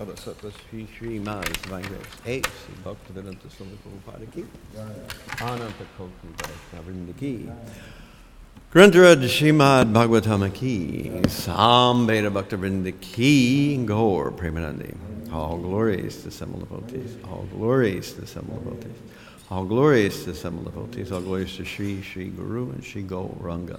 Saraswata Sri Sri Maz Vangas Ace Bhaktivedanta Swami Prabhupada Ki Ananta Koki Vaishnavrinda Ki Grantaraj Srimad Bhagavatam Ki. Sam Veda Bhaktivinoda Ki Gaur Premanandi. All glories to Semal devotees All glories to Semal devotees All glories to Semal devotees All glories to Sri Sri Guru and Sri Gauranga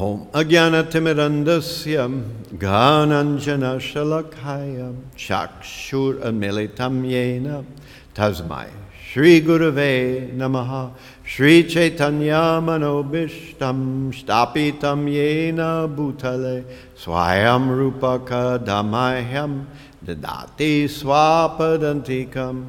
ॐ अज्ञानतिमिरन्दस्य घानञ्जनशलखाय चाक्षुरमिलितं येन तस्मै श्रीगुरवे नमः श्रीचैतन्यामनोभीष्टं स्थापितं येन भूतले स्वायं रूपकदमह्यं ददाति स्वापदन्तिकम्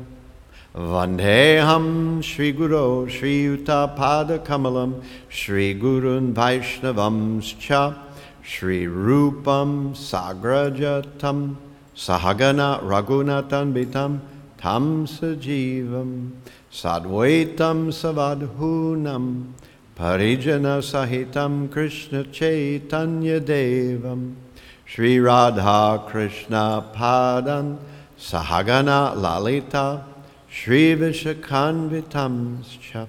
Sahagana Raghunatan Bitam Tam Sajivam Sadvaitam Savadhunam Parijana Sahitam Krishna Chaitanya Devam Sri Radha Krishna Padan Sahagana Lalita Shri Vishakanvitamscha.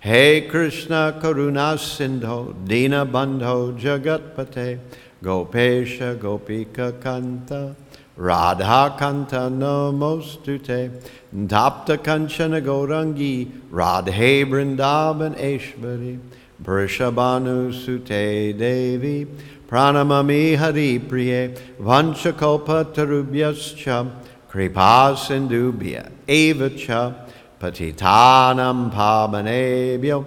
Hey Krishna Karuna Sindho Dina Bandho Jagatpate Gopesha Gopika Kanta Radha Kanta Namostute Tapta Kanchana Gaurangi Radhe Brindavan Eshvari Brishabhanu Sute Devi Pranamami Hari Priye Vanchakopa Tarubhyascha Kripa Sindubhya Evacha Patitanam Pavanebhyo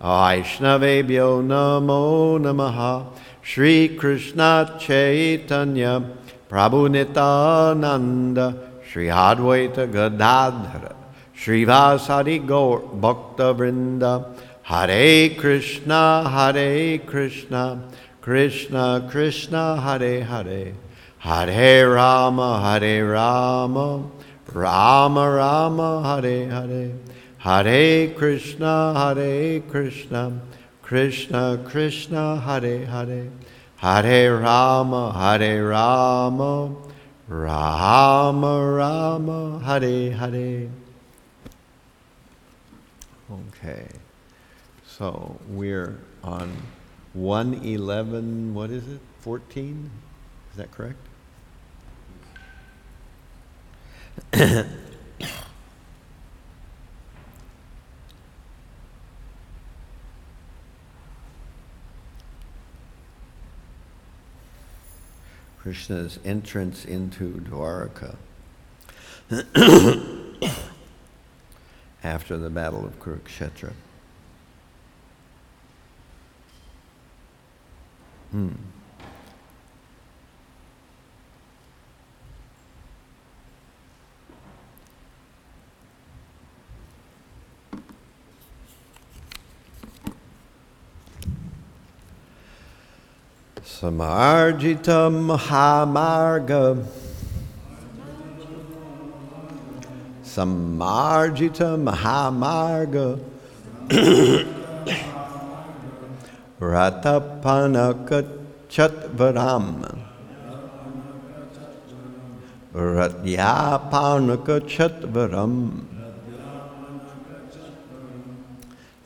Vaishnavebhyo Namo Namaha Shri Krishna Chaitanya Prabhu Nityananda Shri Advaita Gadadhara Shri Vasadi Gaur Bhakta Vrinda Hare Krishna Hare Krishna Krishna Krishna Hare Hare Hare Rama, Hare Rama, Rama Rama, Hare Hare, Hare Krishna, Hare Krishna, Krishna Krishna, Hare Hare, Hare Rama, Hare Rama, Rama Rama, Hare Hare. Okay, so we're on 111, what is it, 14? Is that correct? Krishna's entrance into Dwaraka after the Battle of Kurukshetra. Hmm. Samarjita Mahamarga Samarjita Mahamarga Ratapanakachatvaram. Ratyapanakachatvaram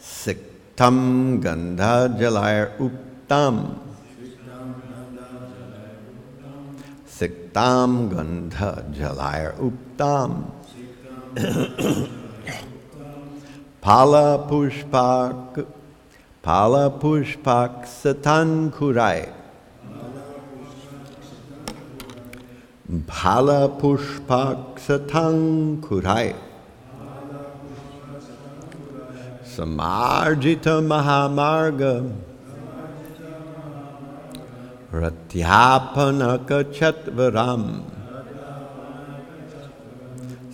Siktam Gandha Jalayar Uptam सिक्ताम गंध जलाय उपताम फाल पुष्पाक फाल पुष्पाक सतान खुराय। भाल पुष्पाक सतान खुराय। समार्जित महामार्ग प्रत्यापनक प्रत्यापनकछत्वरम।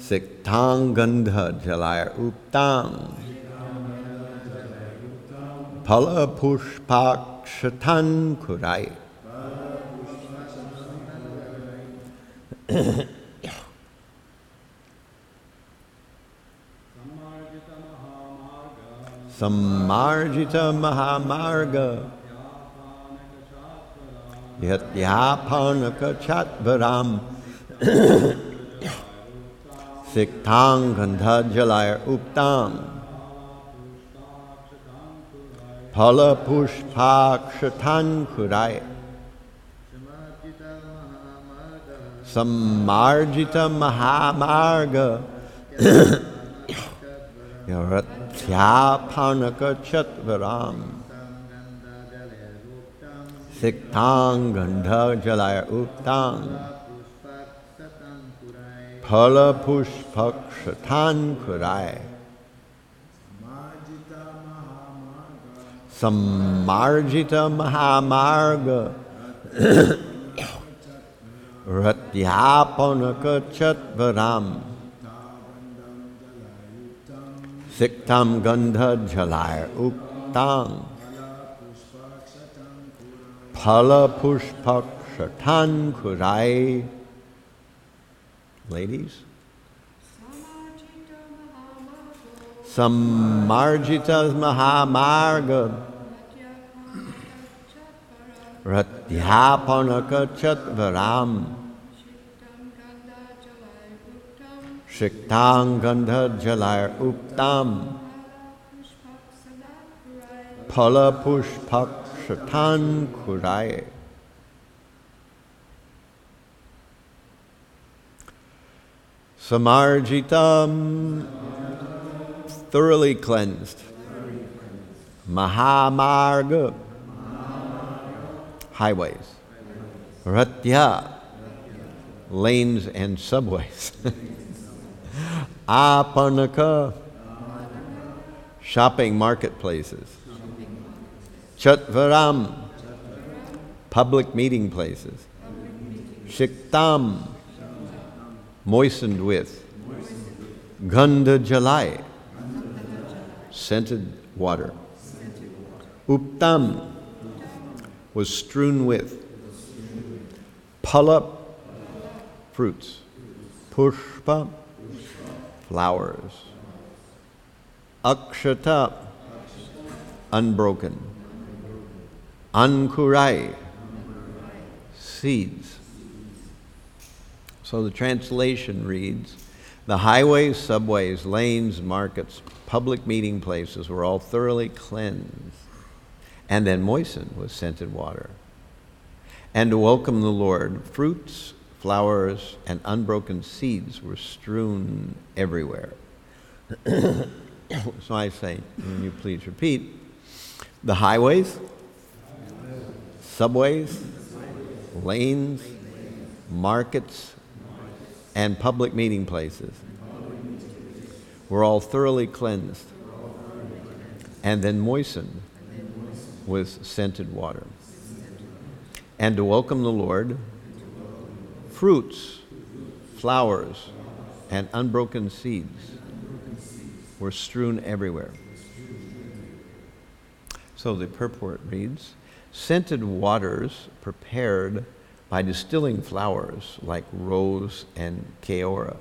सिक्थांगंध जलाय उक्तां फलपुष्पाक्षथन खुराय। सम्मार्जित महामार्ग Mahamarga Yatyapanaka Chatvaram Siktang Gandhajalayar Uptam Pala Pushpakshatan Kurai Samarjita Mahamarga Yaratyapanaka Chatvaram Siktang Gandha Jalaya Uttang Phala Pushpakshatan Kurai Samarjita Mahamarga Ratyapanaka Chatvaram Siktam Gandha Jalaya Uttang Phala Pushpak Shatan Kurai. Ladies? Samarjita Mahamarga Ratyapanaka Chatvaram Shiktang Gandha Jalayar Uptam Phala Pushpak Shatan Kurai. Samarjitam, thoroughly cleansed. Mahamarga, highways. Ratya, lanes and subways. Apanaka, shopping marketplaces. Chatvaram, public meeting places. Shiktam, moistened with. Gandha Jalai, scented water. Uptam was strewn with. Pala, fruits. Pushpa, flowers. Akshata, unbroken. Ankurai, seeds. So the translation reads The highways, subways, lanes, markets, public meeting places were all thoroughly cleansed and then moistened with scented water. And to welcome the Lord, fruits, flowers, and unbroken seeds were strewn everywhere. so I say, can you please repeat? The highways, subways, lanes, markets, and public meeting places were all thoroughly cleansed and then moistened with scented water. And to welcome the Lord, fruits, flowers, and unbroken seeds were strewn everywhere. So the purport reads scented waters prepared by distilling flowers like rose and keora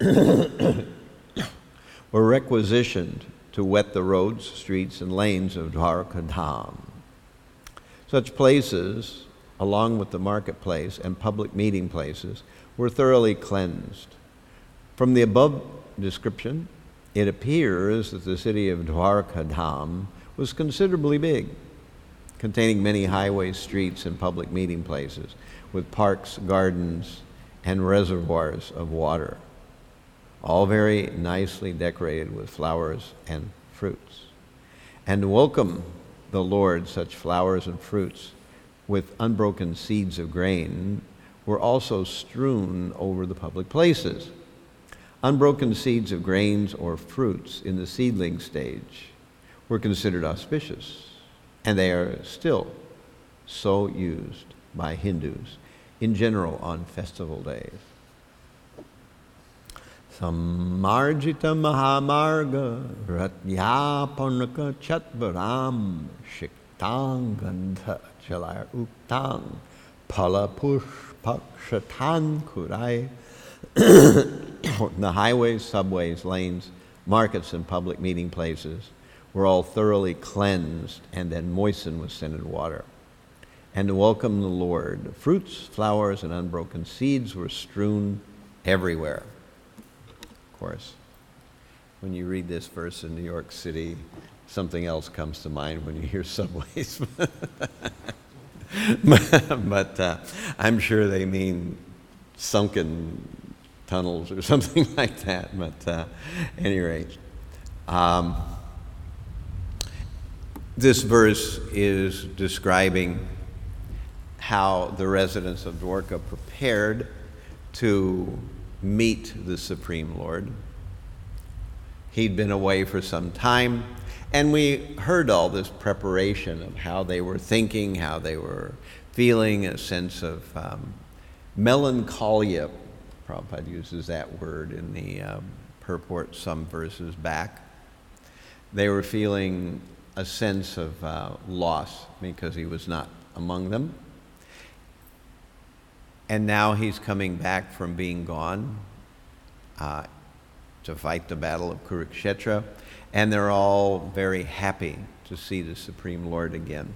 were requisitioned to wet the roads, streets, and lanes of Dwarkadham. Such places, along with the marketplace and public meeting places, were thoroughly cleansed. From the above description, it appears that the city of Dwarkadham was considerably big containing many highways, streets, and public meeting places, with parks, gardens, and reservoirs of water, all very nicely decorated with flowers and fruits. And welcome the Lord such flowers and fruits with unbroken seeds of grain were also strewn over the public places. Unbroken seeds of grains or fruits in the seedling stage were considered auspicious and they are still so used by Hindus in general on festival days. Samarjita Mahamarga Ratyapanaka Chatvaram Shiktangandha Chalar Uktang Palapushpakshatan Kurai. The highways, subways, lanes, markets, and public meeting places were all thoroughly cleansed and then moistened with scented water. And to welcome the Lord, fruits, flowers, and unbroken seeds were strewn everywhere. Of course, when you read this verse in New York City, something else comes to mind when you hear subways. but uh, I'm sure they mean sunken tunnels or something like that. But uh, any rate, um, this verse is describing how the residents of Dwarka prepared to meet the Supreme Lord. He'd been away for some time, and we heard all this preparation of how they were thinking, how they were feeling, a sense of um, melancholia. Prabhupada uses that word in the um, purport some verses back. They were feeling a sense of uh, loss because he was not among them. And now he's coming back from being gone uh, to fight the battle of Kurukshetra. And they're all very happy to see the Supreme Lord again.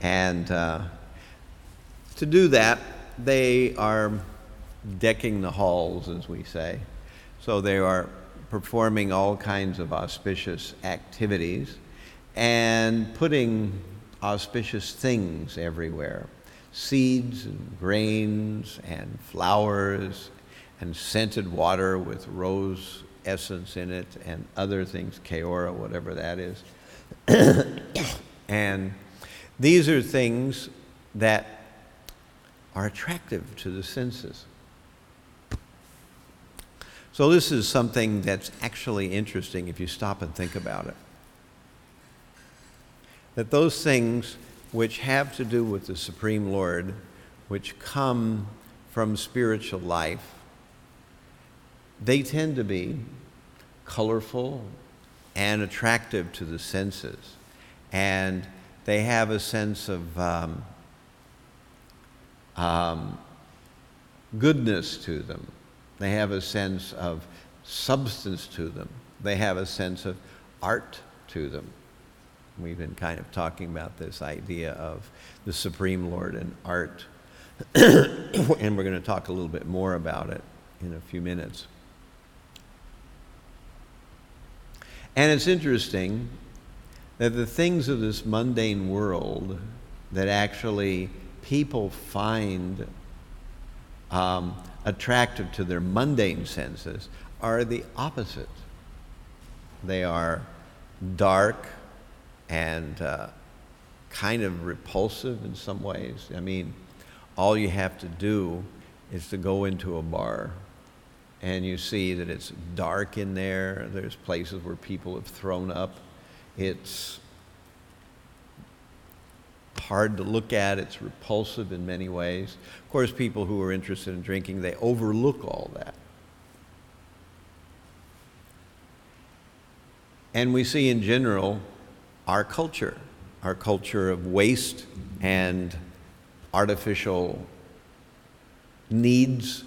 And uh, to do that, they are decking the halls, as we say. So they are performing all kinds of auspicious activities and putting auspicious things everywhere seeds and grains and flowers and scented water with rose essence in it and other things, keora, whatever that is. and these are things that are attractive to the senses. So, this is something that's actually interesting if you stop and think about it. That those things which have to do with the Supreme Lord, which come from spiritual life, they tend to be colorful and attractive to the senses. And they have a sense of um, um, goodness to them. They have a sense of substance to them. They have a sense of art to them. We've been kind of talking about this idea of the Supreme Lord and art. and we're going to talk a little bit more about it in a few minutes. And it's interesting that the things of this mundane world that actually people find um, attractive to their mundane senses are the opposite. They are dark and uh, kind of repulsive in some ways. I mean, all you have to do is to go into a bar and you see that it's dark in there. There's places where people have thrown up. It's hard to look at, it's repulsive in many ways. Of course, people who are interested in drinking, they overlook all that. And we see in general our culture, our culture of waste and artificial needs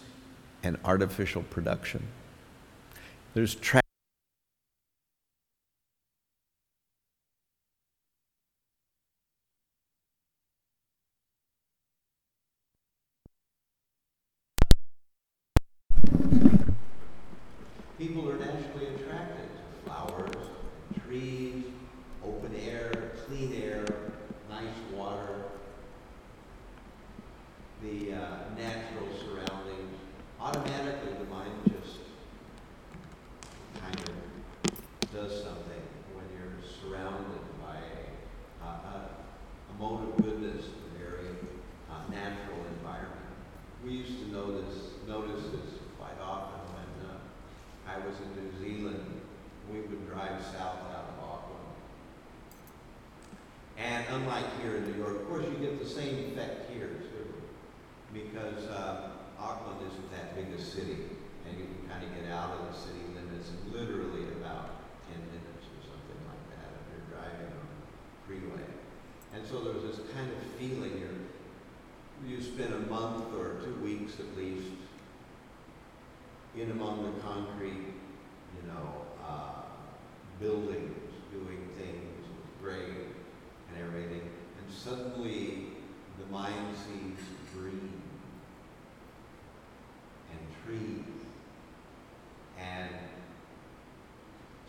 and artificial production. There's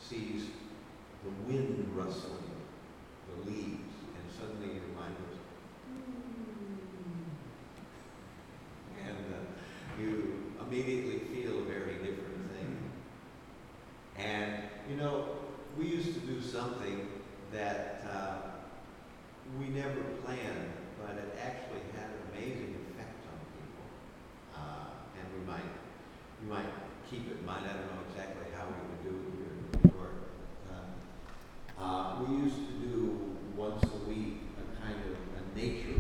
sees nature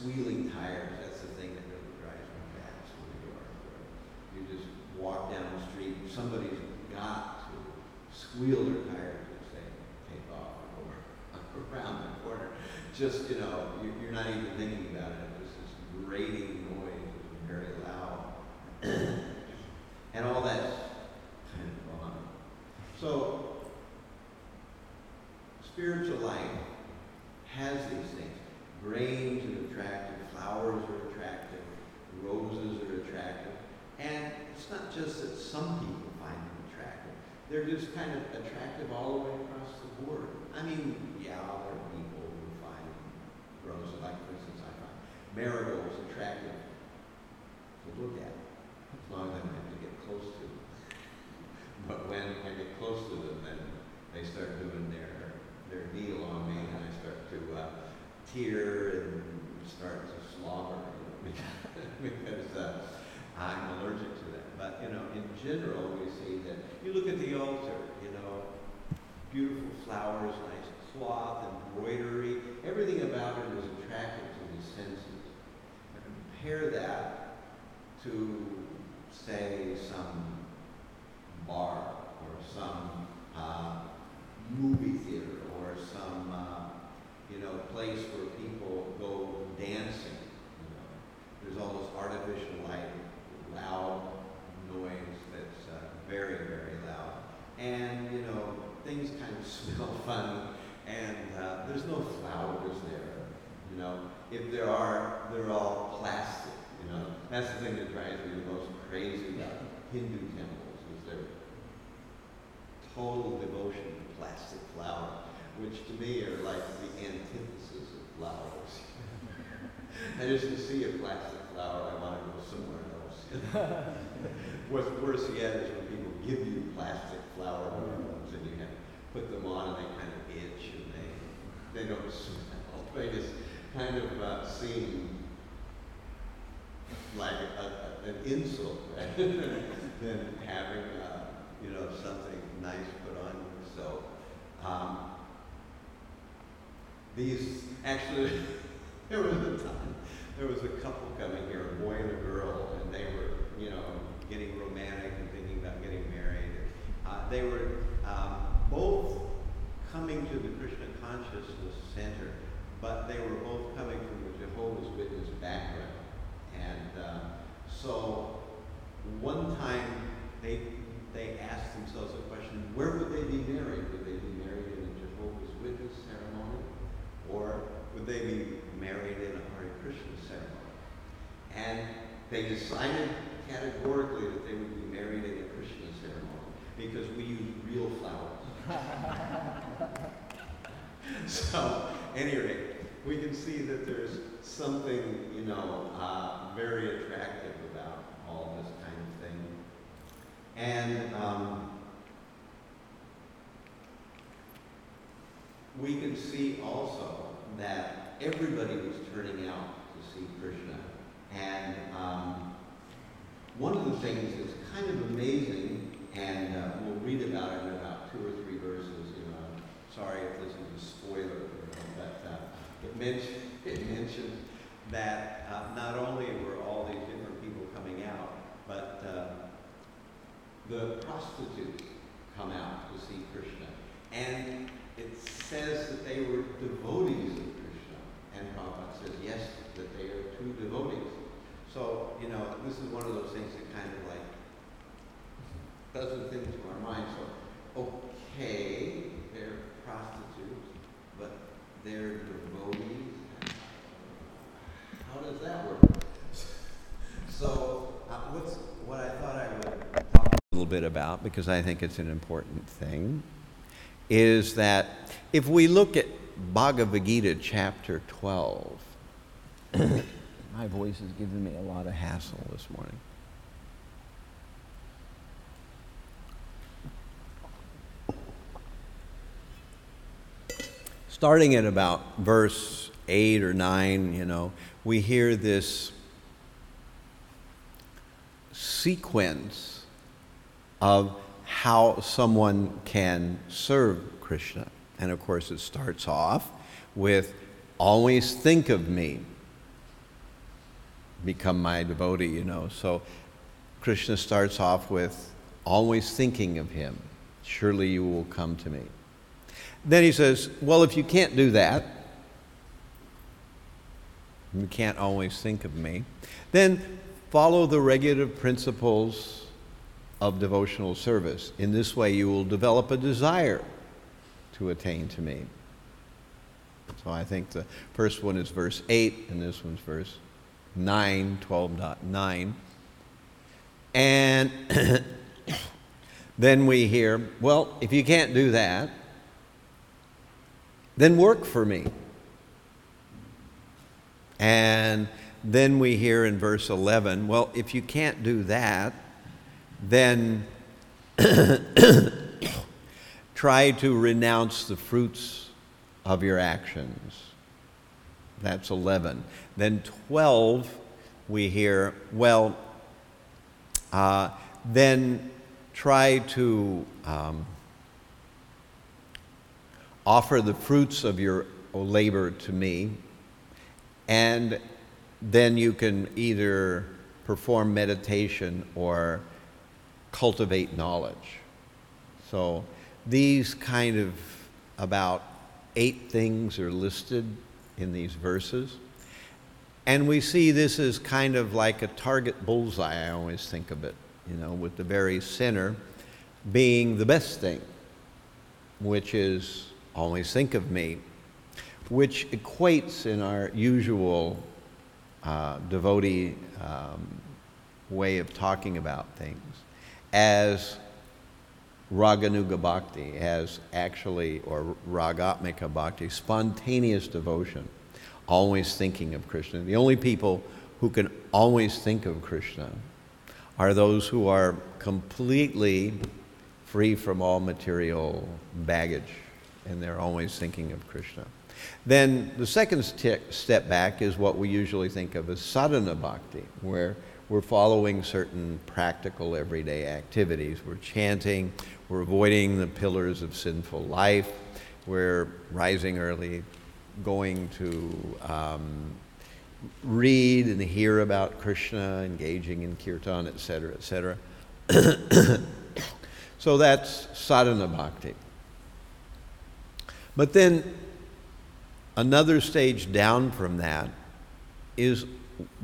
squealing tires. That's the thing that really drives me nuts when you are. You just walk down the street, somebody's got to squeal their tires as say take off or around the corner. Just, you know, you're not even thinking about it. It's just grating very, very loud. And, you know, things kind of smell funny, and uh, there's no flowers there, you know. If there are, they're all plastic, you know. That's the thing that drives me the most crazy about Hindu temples, is their total devotion to plastic flowers, which to me are like the antithesis of flowers. I just see a plastic flower, I want to go somewhere else. What's worse yet is when people give you plastic flower blooms and you have to put them on and they kind of itch and they, they don't smell. They just kind of uh, seem like a, a, an insult rather than, than having, uh, you know, something nice put on you. So um, these actually, there was a time there was a couple coming here, a boy and a girl, and they were, you know, getting romantic and thinking about getting married. Uh, they were um, both coming to the Krishna Consciousness Center, but they were both coming from a Jehovah's Witness background. And uh, so one time they, they asked themselves a question, where would they be married? Would they be married in a Jehovah's Witness ceremony? Or would they be married in a? And they decided categorically that they would be married in a Krishna ceremony because we use real flowers. so, any rate, we can see that there's something, you know, uh, very attractive about all this kind of thing. And um, we can see also that everybody was turning out to see Krishna. And um, one of the things that's kind of amazing, and uh, we'll read about it in about two or three verses. You know, sorry if this is a spoiler, you know, but uh, it, mentions, it mentions that uh, not only were all these different people coming out, but uh, the prostitutes come out to see Krishna. And it says that they were devotees of Krishna. And Prabhupada says, yes, that they are true devotees. So, you know, this is one of those things that kind of like does the thing to our mind. So, okay, they're prostitutes, but they're devotees. How does that work? So, uh, what's what I thought I would talk a little bit about because I think it's an important thing is that if we look at Bhagavad Gita chapter 12, my voice is giving me a lot of hassle this morning. Starting at about verse 8 or 9, you know, we hear this sequence of how someone can serve Krishna. And of course, it starts off with always think of me, become my devotee, you know. So Krishna starts off with always thinking of him. Surely you will come to me. Then he says, Well, if you can't do that, you can't always think of me, then follow the regulative principles of devotional service. In this way, you will develop a desire to attain to me. So I think the first one is verse 8, and this one's verse 9, 12.9. And then we hear, well, if you can't do that, then work for me. And then we hear in verse 11, well, if you can't do that, then try to renounce the fruits of your actions. That's 11. Then 12, we hear, well, uh, then try to um, offer the fruits of your labor to me, and then you can either perform meditation or cultivate knowledge. So these kind of about eight things are listed in these verses. And we see this as kind of like a target bullseye, I always think of it, you know, with the very center being the best thing, which is always think of me, which equates in our usual uh, devotee um, way of talking about things as Raganuga Bhakti, as actually, or Ragatmika Bhakti, spontaneous devotion, always thinking of Krishna. The only people who can always think of Krishna are those who are completely free from all material baggage, and they're always thinking of Krishna. Then the second step back is what we usually think of as sadhana bhakti, where we're following certain practical everyday activities. We're chanting, we're avoiding the pillars of sinful life, we're rising early, going to um, read and hear about Krishna, engaging in kirtan, etc., etc. so that's sadhana bhakti. But then another stage down from that is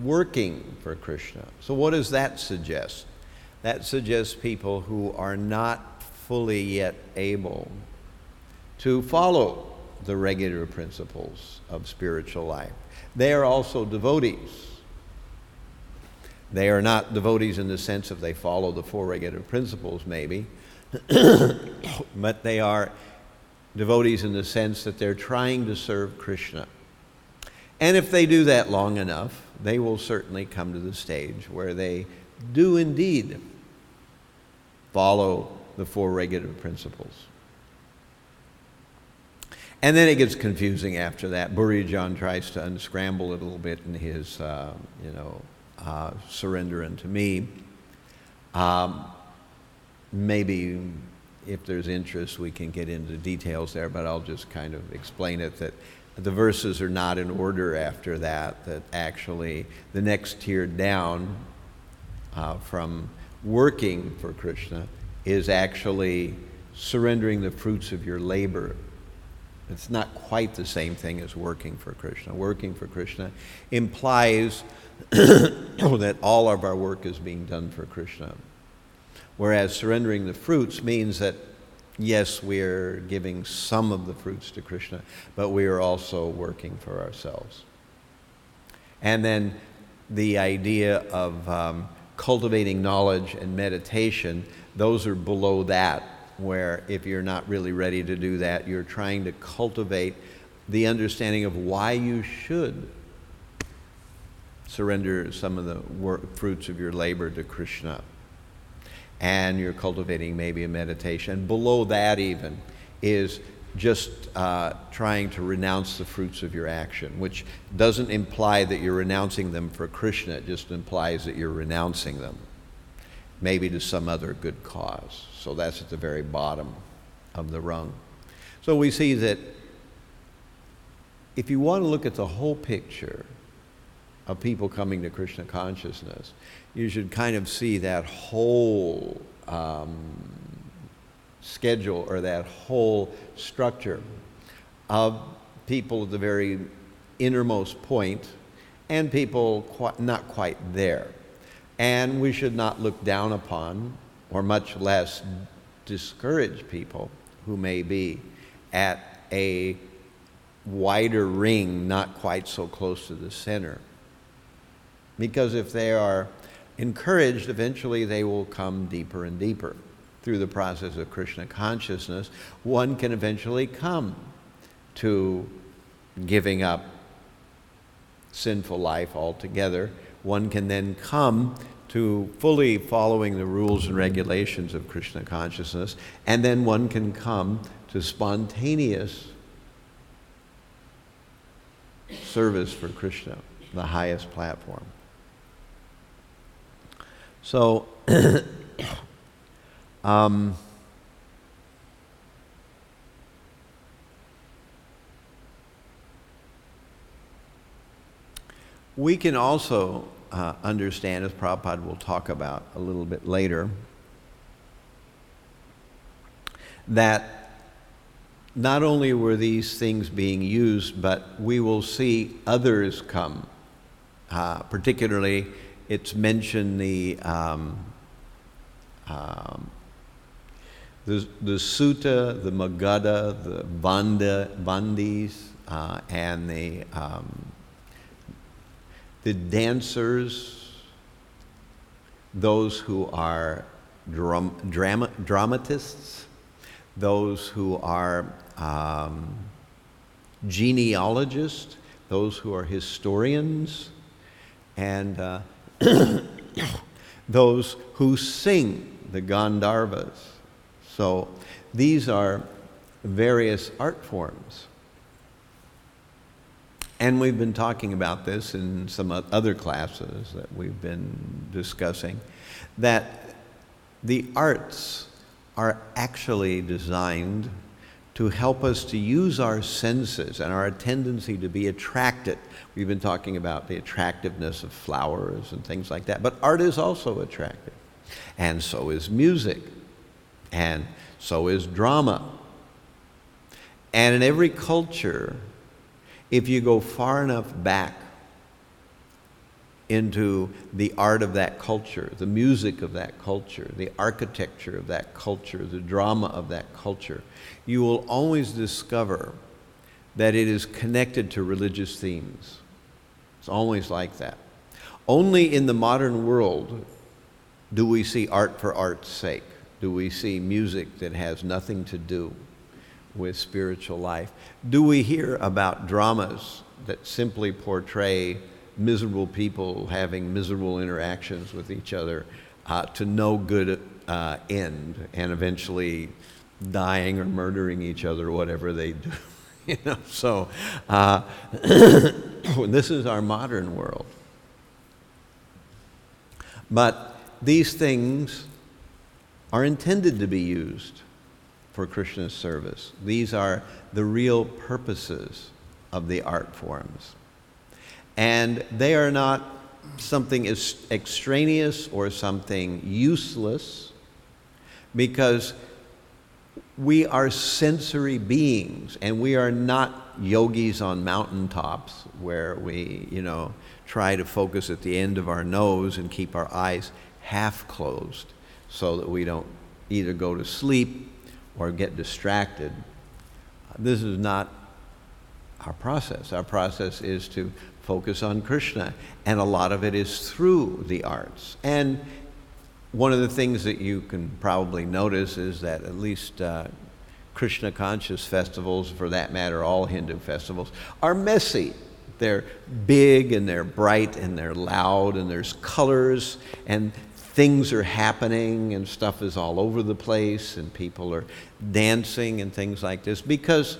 working for Krishna. So, what does that suggest? That suggests people who are not fully yet able to follow the regular principles of spiritual life. They are also devotees. They are not devotees in the sense of they follow the four regular principles, maybe, but they are devotees in the sense that they're trying to serve Krishna. And if they do that long enough, they will certainly come to the stage where they do indeed follow the four regulative principles. And then it gets confusing after that. Bhurijana tries to unscramble it a little bit in his, uh, you know, uh, surrender unto me. Um, maybe if there's interest, we can get into details there, but I'll just kind of explain it that the verses are not in order after that, that actually the next tier down uh, from working for Krishna is actually surrendering the fruits of your labor. It's not quite the same thing as working for Krishna. Working for Krishna implies that all of our work is being done for Krishna. Whereas surrendering the fruits means that, yes, we're giving some of the fruits to Krishna, but we are also working for ourselves. And then the idea of um, cultivating knowledge and meditation, those are below that, where if you're not really ready to do that, you're trying to cultivate the understanding of why you should surrender some of the work, fruits of your labor to Krishna. And you're cultivating maybe a meditation. Below that, even, is just uh, trying to renounce the fruits of your action, which doesn't imply that you're renouncing them for Krishna, it just implies that you're renouncing them, maybe to some other good cause. So that's at the very bottom of the rung. So we see that if you want to look at the whole picture of people coming to Krishna consciousness, you should kind of see that whole um, schedule or that whole structure of people at the very innermost point and people not quite there. And we should not look down upon, or much less discourage people who may be at a wider ring, not quite so close to the center. Because if they are encouraged, eventually they will come deeper and deeper. Through the process of Krishna consciousness, one can eventually come to giving up sinful life altogether. One can then come to fully following the rules and regulations of Krishna consciousness, and then one can come to spontaneous service for Krishna, the highest platform. So, um, we can also uh, understand, as Prabhupada will talk about a little bit later, that not only were these things being used, but we will see others come, uh, particularly it's mentioned the, um, um, the, the sutta, the magadha, the vanda, vandis, uh, and the, um, the dancers, those who are dram- drama- dramatists, those who are um, genealogists, those who are historians, and uh, those who sing the Gandharvas. So these are various art forms And we've been talking about this in some other classes that we've been discussing, that the arts are actually designed to help us to use our senses and our tendency to be attracted. We've been talking about the attractiveness of flowers and things like that, but art is also attractive. And so is music. And so is drama. And in every culture, if you go far enough back into the art of that culture, the music of that culture, the architecture of that culture, the drama of that culture, you will always discover that it is connected to religious themes. It's always like that. Only in the modern world do we see art for art's sake. Do we see music that has nothing to do with spiritual life? Do we hear about dramas that simply portray miserable people having miserable interactions with each other uh, to no good uh, end and eventually dying or murdering each other, whatever they do? you know, so uh, this is our modern world. But these things are intended to be used for Krishna's service. These are the real purposes of the art forms. And they are not something extraneous or something useless because we are sensory beings and we are not yogis on mountaintops where we, you know, try to focus at the end of our nose and keep our eyes half closed so that we don't either go to sleep or get distracted. This is not our process. Our process is to focus on Krishna, and a lot of it is through the arts. And one of the things that you can probably notice is that at least uh, Krishna conscious festivals, for that matter, all Hindu festivals, are messy. They're big and they're bright and they're loud and there's colors and things are happening and stuff is all over the place and people are dancing and things like this because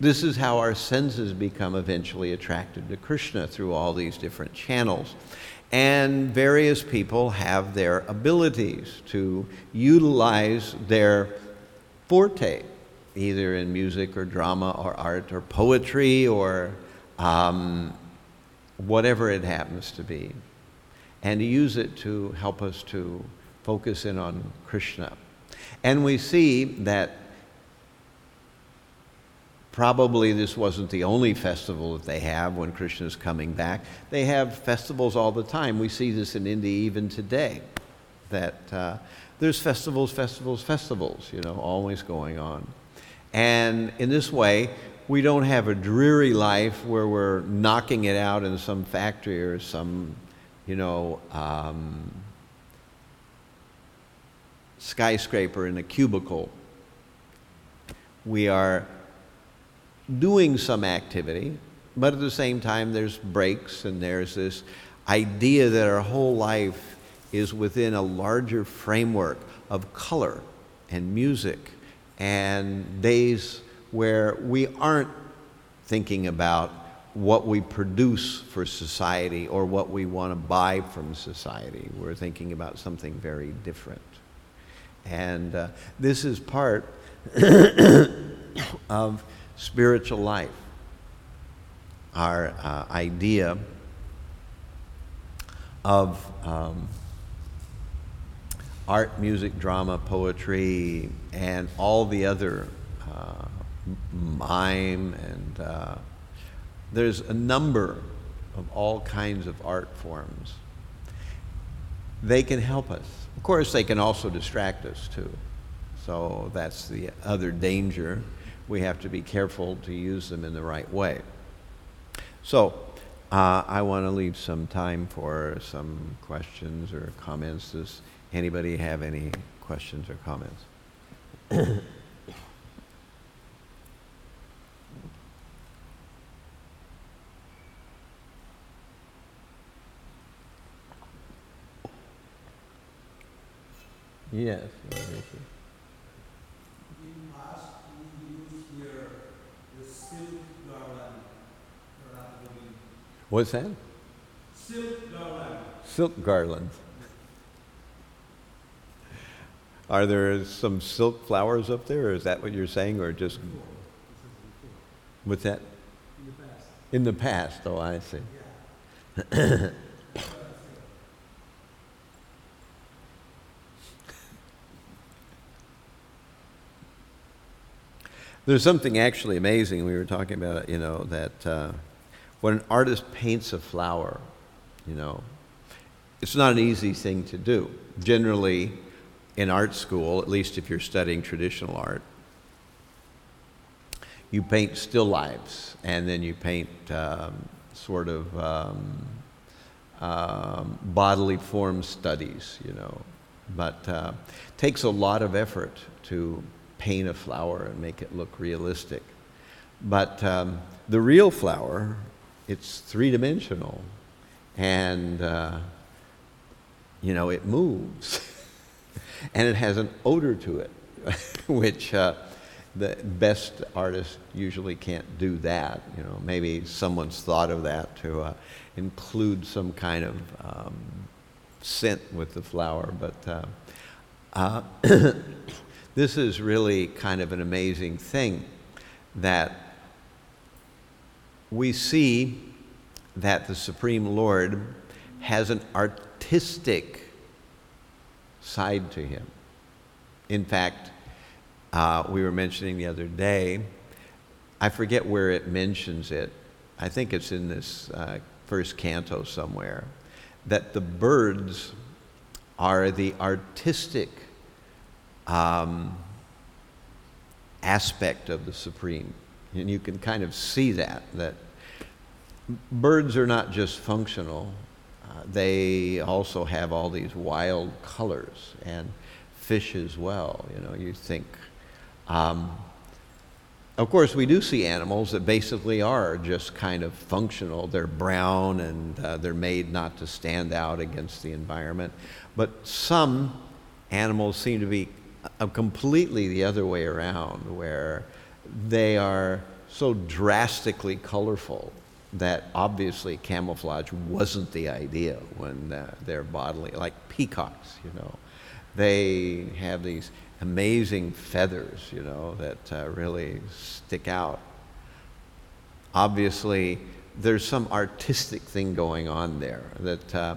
this is how our senses become eventually attracted to Krishna through all these different channels. And various people have their abilities to utilize their forte, either in music or drama or art or poetry or um, whatever it happens to be and to use it to help us to focus in on Krishna. And we see that probably this wasn't the only festival that they have when Krishna is coming back. They have festivals all the time. We see this in India even today, that uh, there's festivals, festivals, festivals, you know, always going on. And in this way, we don't have a dreary life where we're knocking it out in some factory or some you know, um, skyscraper in a cubicle. We are doing some activity, but at the same time, there's breaks and there's this idea that our whole life is within a larger framework of color and music and days where we aren't thinking about what we produce for society or what we want to buy from society. We're thinking about something very different. And uh, this is part of spiritual life. Our uh, idea of um, art, music, drama, poetry, and all the other uh, mime and uh, there's a number of all kinds of art forms. They can help us. Of course, they can also distract us too. So that's the other danger. We have to be careful to use them in the right way. So uh, I want to leave some time for some questions or comments. Does anybody have any questions or comments? Yes. In past, we used here the silk What's that? Silk garland. Silk garlands. Are there some silk flowers up there, or is that what you're saying, or just what's that? In the past. In the past, oh, I see. Yeah. There's something actually amazing. We were talking about, you know, that uh, when an artist paints a flower, you know, it's not an easy thing to do. Generally, in art school, at least if you're studying traditional art, you paint still lifes and then you paint um, sort of um, um, bodily form studies, you know. But uh, takes a lot of effort to paint a flower and make it look realistic. But um, the real flower, it's three dimensional and, uh, you know, it moves. and it has an odor to it, which uh, the best artists usually can't do that. You know, maybe someone's thought of that to uh, include some kind of um, scent with the flower, but uh, uh this is really kind of an amazing thing that we see that the Supreme Lord has an artistic side to him. In fact, uh, we were mentioning the other day, I forget where it mentions it. I think it's in this uh, first canto somewhere, that the birds are the artistic um, aspect of the supreme. And you can kind of see that, that birds are not just functional, they also have all these wild colors and fish as well. You know, you think. Um, of course, we do see animals that basically are just kind of functional. They're brown and uh, they're made not to stand out against the environment. But some animals seem to be completely the other way around, where they are so drastically colorful that obviously camouflage wasn't the idea when uh, they're bodily, like peacocks, you know. They have these amazing feathers, you know, that uh, really stick out. Obviously, there's some artistic thing going on there that uh,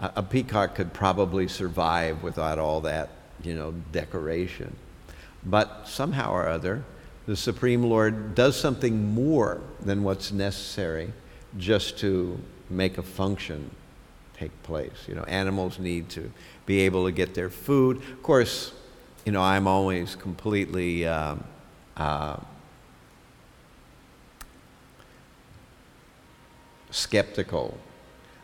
a peacock could probably survive without all that, you know, decoration. But somehow or other, the Supreme Lord does something more than what's necessary just to make a function take place. You know, animals need to be able to get their food. Of course, you know, I'm always completely um, uh, skeptical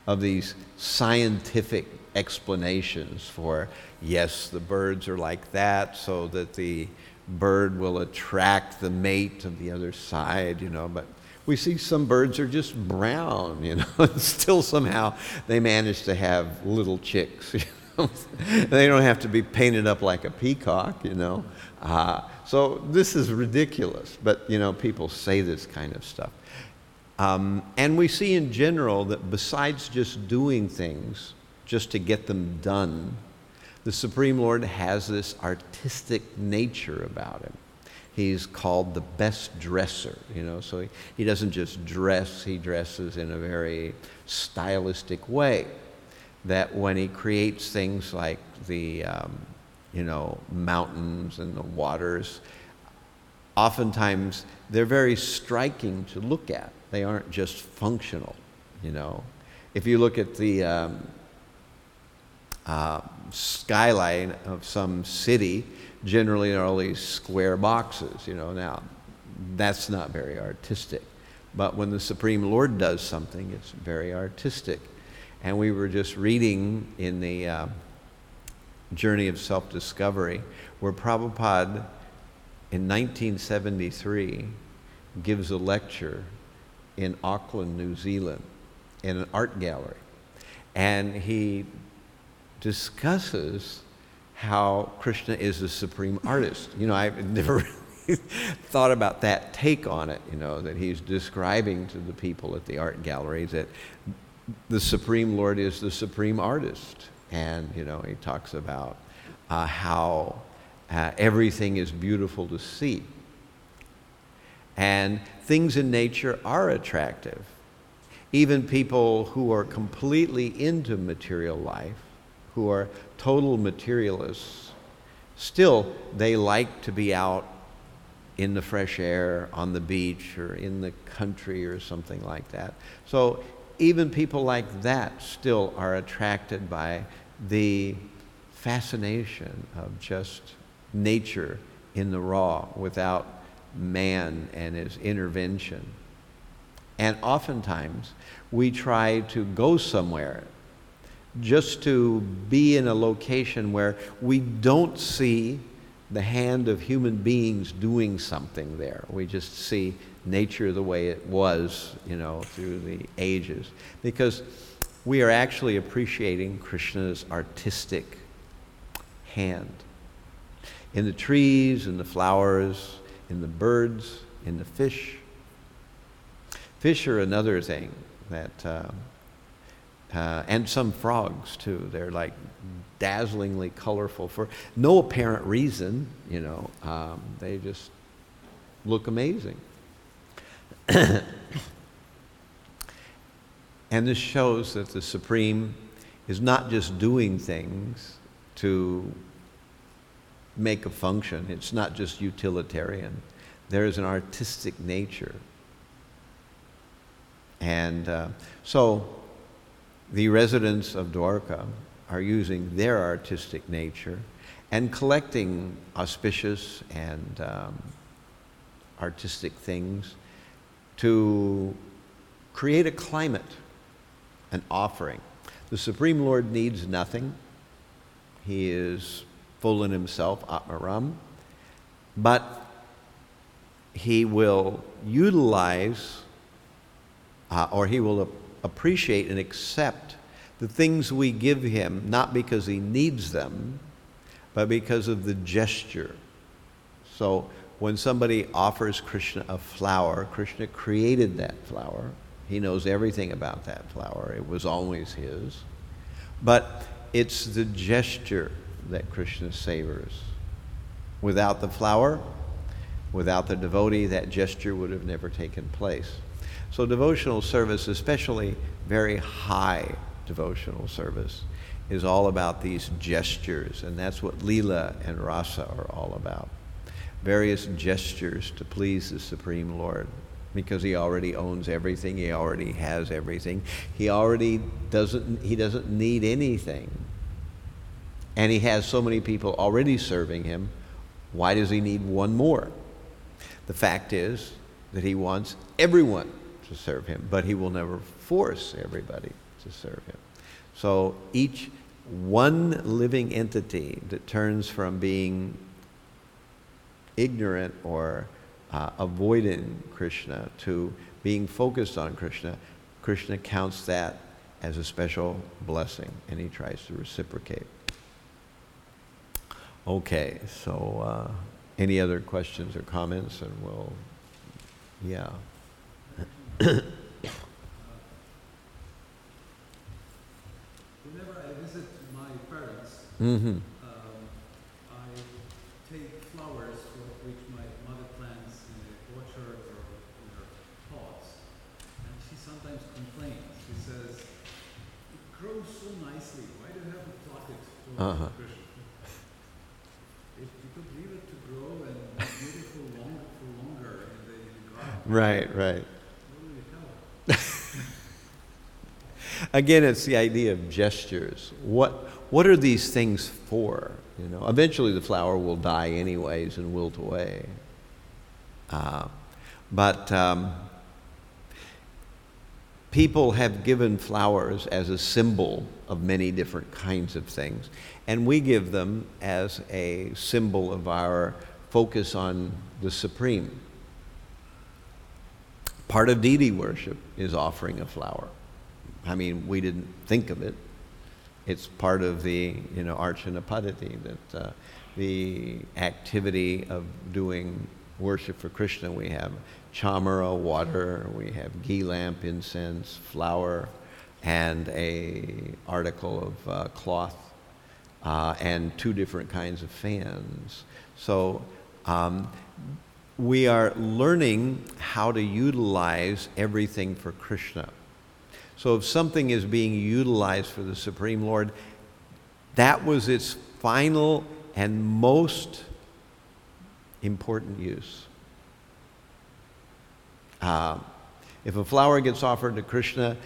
of these scientific explanations for yes, the birds are like that so that the bird will attract the mate of the other side, you know, but we see some birds are just brown, you know, still somehow they manage to have little chicks. You know? they don't have to be painted up like a peacock, you know. Uh, so this is ridiculous, but you know, people say this kind of stuff. Um, and we see in general that besides just doing things just to get them done, the Supreme Lord has this artistic nature about him. He's called the best dresser, you know, so he, he doesn't just dress, he dresses in a very stylistic way. That when he creates things like the, um, you know, mountains and the waters, oftentimes they're very striking to look at. They aren't just functional, you know. If you look at the um, uh, skyline of some city, generally are all these square boxes, you know. Now, that's not very artistic. But when the Supreme Lord does something, it's very artistic. And we were just reading in the uh, Journey of Self Discovery where Prabhupada in 1973 gives a lecture in Auckland, New Zealand, in an art gallery. And he discusses how Krishna is the supreme artist. You know, I've never thought about that take on it, you know, that he's describing to the people at the art gallery that the Supreme Lord is the supreme artist. And, you know, he talks about uh, how uh, everything is beautiful to see. And things in nature are attractive. Even people who are completely into material life, who are total materialists, still they like to be out in the fresh air, on the beach, or in the country, or something like that. So even people like that still are attracted by the fascination of just nature in the raw without man and his intervention. And oftentimes we try to go somewhere just to be in a location where we don't see the hand of human beings doing something there. We just see nature the way it was, you know, through the ages. Because we are actually appreciating Krishna's artistic hand. In the trees, in the flowers, in the birds, in the fish. Fish are another thing that, uh, uh, and some frogs too. They're like dazzlingly colorful for no apparent reason, you know. Um, they just look amazing. and this shows that the Supreme is not just doing things to make a function, it's not just utilitarian. There is an artistic nature. And uh, so the residents of Dwarka are using their artistic nature and collecting auspicious and um, artistic things to create a climate, an offering. The Supreme Lord needs nothing. He is full in himself, Atmaram, but he will utilize uh, or he will appreciate and accept the things we give him, not because he needs them, but because of the gesture. So when somebody offers Krishna a flower, Krishna created that flower. He knows everything about that flower. It was always his. But it's the gesture that Krishna savors. Without the flower, without the devotee, that gesture would have never taken place. So, devotional service, especially very high devotional service, is all about these gestures, and that's what Leela and Rasa are all about. Various gestures to please the Supreme Lord because he already owns everything, he already has everything. He already doesn't he doesn't need anything. And he has so many people already serving him. Why does he need one more? The fact is that he wants everyone to serve him, but he will never force everybody to serve him. So each one living entity that turns from being ignorant or uh, avoiding Krishna to being focused on Krishna, Krishna counts that as a special blessing and he tries to reciprocate. Okay, so uh, any other questions or comments? And we'll, yeah. Whenever I visit my parents, Mm-hmm. um, I take flowers for which my mother plants in the orchard or in her pots, and she sometimes complains. She says, "It grows so nicely. Why do you have to pluck it for Uh-huh. If you could leave it to grow and be beautiful long, for longer in the garden, Right, right. what will you tell her?" Again, it's the idea of gestures. What, what are these things for? You know, eventually the flower will die anyways and wilt away. Uh, but um, people have given flowers as a symbol of many different kinds of things, and we give them as a symbol of our focus on the supreme. Part of deity worship is offering a flower. I mean, we didn't think of it. It's part of the, you know, Archana Paddhati, that uh, the activity of doing worship for Krishna. We have chamara, water, we have ghee lamp, incense, flower, and a article of uh, cloth, uh, and two different kinds of fans. So um, we are learning how to utilize everything for Krishna. So if something is being utilized for the Supreme Lord, that was its final and most important use. Uh, if a flower gets offered to Krishna,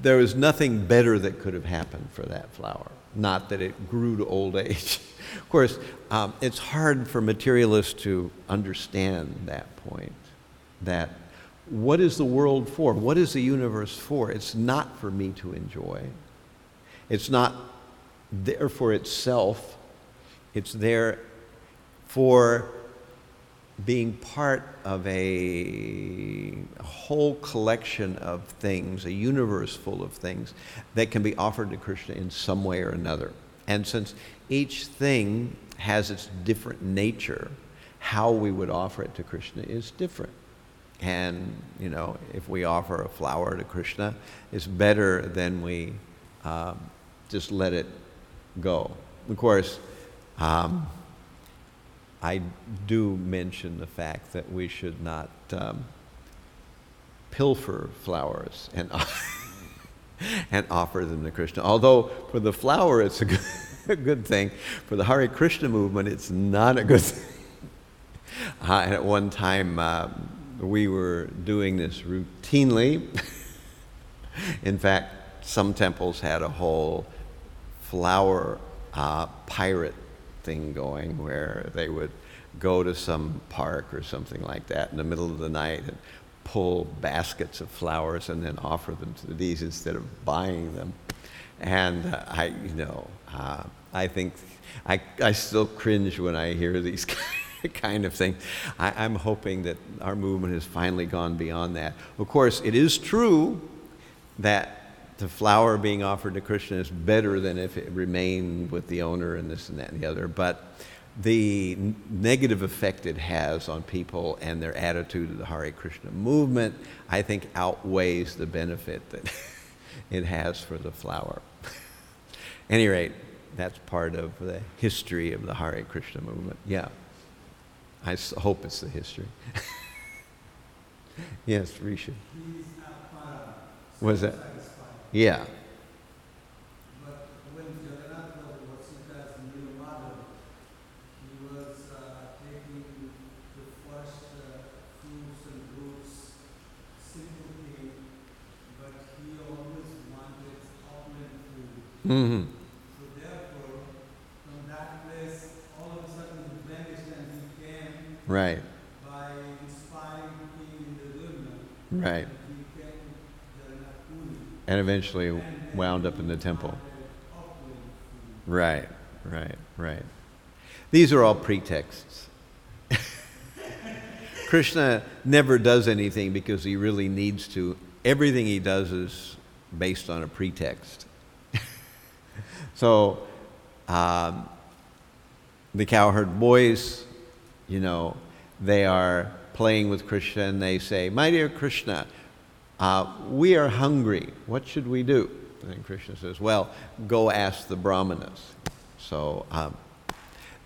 there is nothing better that could have happened for that flower. Not that it grew to old age. of course, um, it's hard for materialists to understand that point. That what is the world for? What is the universe for? It's not for me to enjoy. It's not there for itself. It's there for being part of a whole collection of things, a universe full of things that can be offered to Krishna in some way or another. And since each thing has its different nature, how we would offer it to Krishna is different. And, you know, if we offer a flower to Krishna, it's better than we um, just let it go. Of course, um, I do mention the fact that we should not um, pilfer flowers and, and offer them to Krishna. Although for the flower it's a good, a good thing, for the Hare Krishna movement it's not a good thing. Uh, and at one time uh, we were doing this routinely. In fact, some temples had a whole flower uh, pirate thing going where they would go to some park or something like that in the middle of the night and pull baskets of flowers and then offer them to the deities instead of buying them. And uh, I, you know, uh, I think I, I still cringe when I hear these kind of thing. I, am hoping that our movement has finally gone beyond that. Of course, it is true that the flower being offered to Krishna is better than if it remained with the owner and this and that and the other. But the negative effect it has on people and their attitude to the Hare Krishna movement, I think, outweighs the benefit that it has for the flower. any rate, that's part of the history of the Hare Krishna movement. Yeah. I hope it's the history. yes, Risha. Was that? Yeah. But when Jagannath was Sita's new mother, he was uh, taking the first uh, fruits and roots, simple thing, but he always wanted opulent food. Mm-hmm. So therefore, from that place, all of a sudden he vanished and he came Right. by inspiring king in the. Right. He came Jagannath Puri. And eventually wound up in the temple. Right, right, right. These are all pretexts. Krishna never does anything because he really needs to. Everything he does is based on a pretext. so, um, the cowherd boys, you know, they are playing with Krishna and they say, My dear Krishna, uh, we are hungry. What should we do? And Krishna says, Well, go ask the Brahmanas. So um,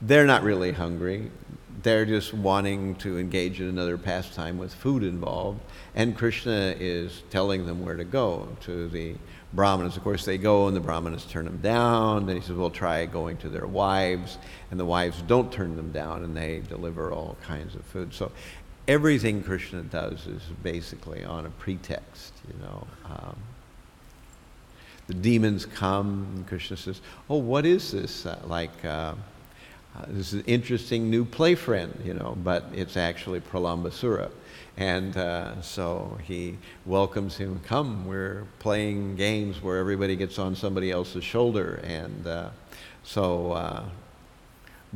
they're not really hungry. They're just wanting to engage in another pastime with food involved. And Krishna is telling them where to go to the Brahmanas. Of course, they go and the Brahmanas turn them down. Then he says, Well, try going to their wives. And the wives don't turn them down and they deliver all kinds of food. So everything Krishna does is basically on a pretext, you know. Um, the demons come, and Krishna says, "Oh, what is this? Uh, like, uh, uh, this is an interesting new play friend, you know." But it's actually Pralambasura, and uh, so he welcomes him. Come, we're playing games where everybody gets on somebody else's shoulder, and uh, so uh,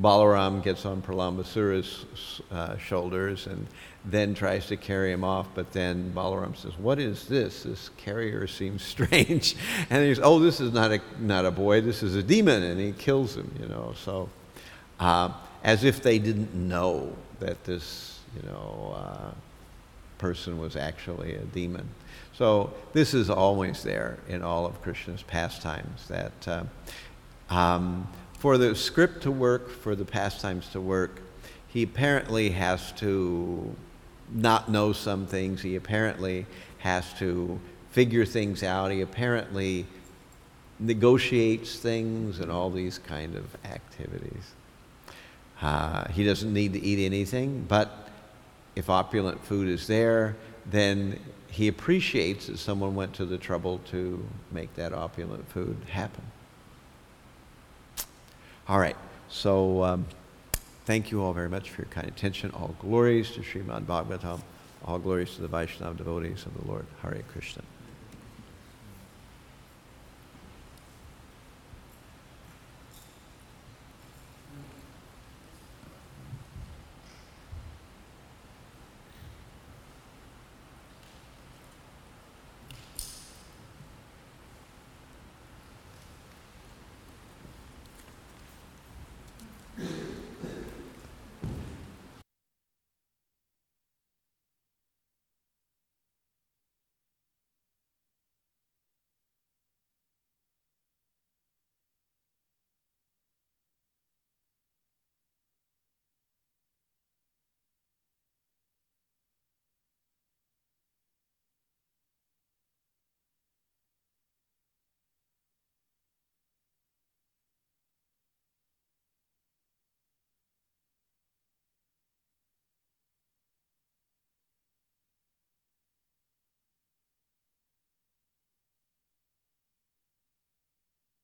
Balaram gets on Pralambasura's uh, shoulders and then tries to carry him off, but then Balaram says, What is this? This carrier seems strange. And he says, Oh, this is not a, not a boy, this is a demon. And he kills him, you know. So, uh, as if they didn't know that this, you know, uh, person was actually a demon. So this is always there in all of Krishna's pastimes that uh, um, for the script to work, for the pastimes to work, he apparently has to not know some things. He apparently has to figure things out. He apparently negotiates things and all these kind of activities. Uh, he doesn't need to eat anything, but if opulent food is there, then he appreciates that someone went to the trouble to make that opulent food happen. All right, so um, thank you all very much for your kind attention. All glories to Srimad Bhagavatam. All glories to the Vaishnava devotees of the Lord. Hare Krishna.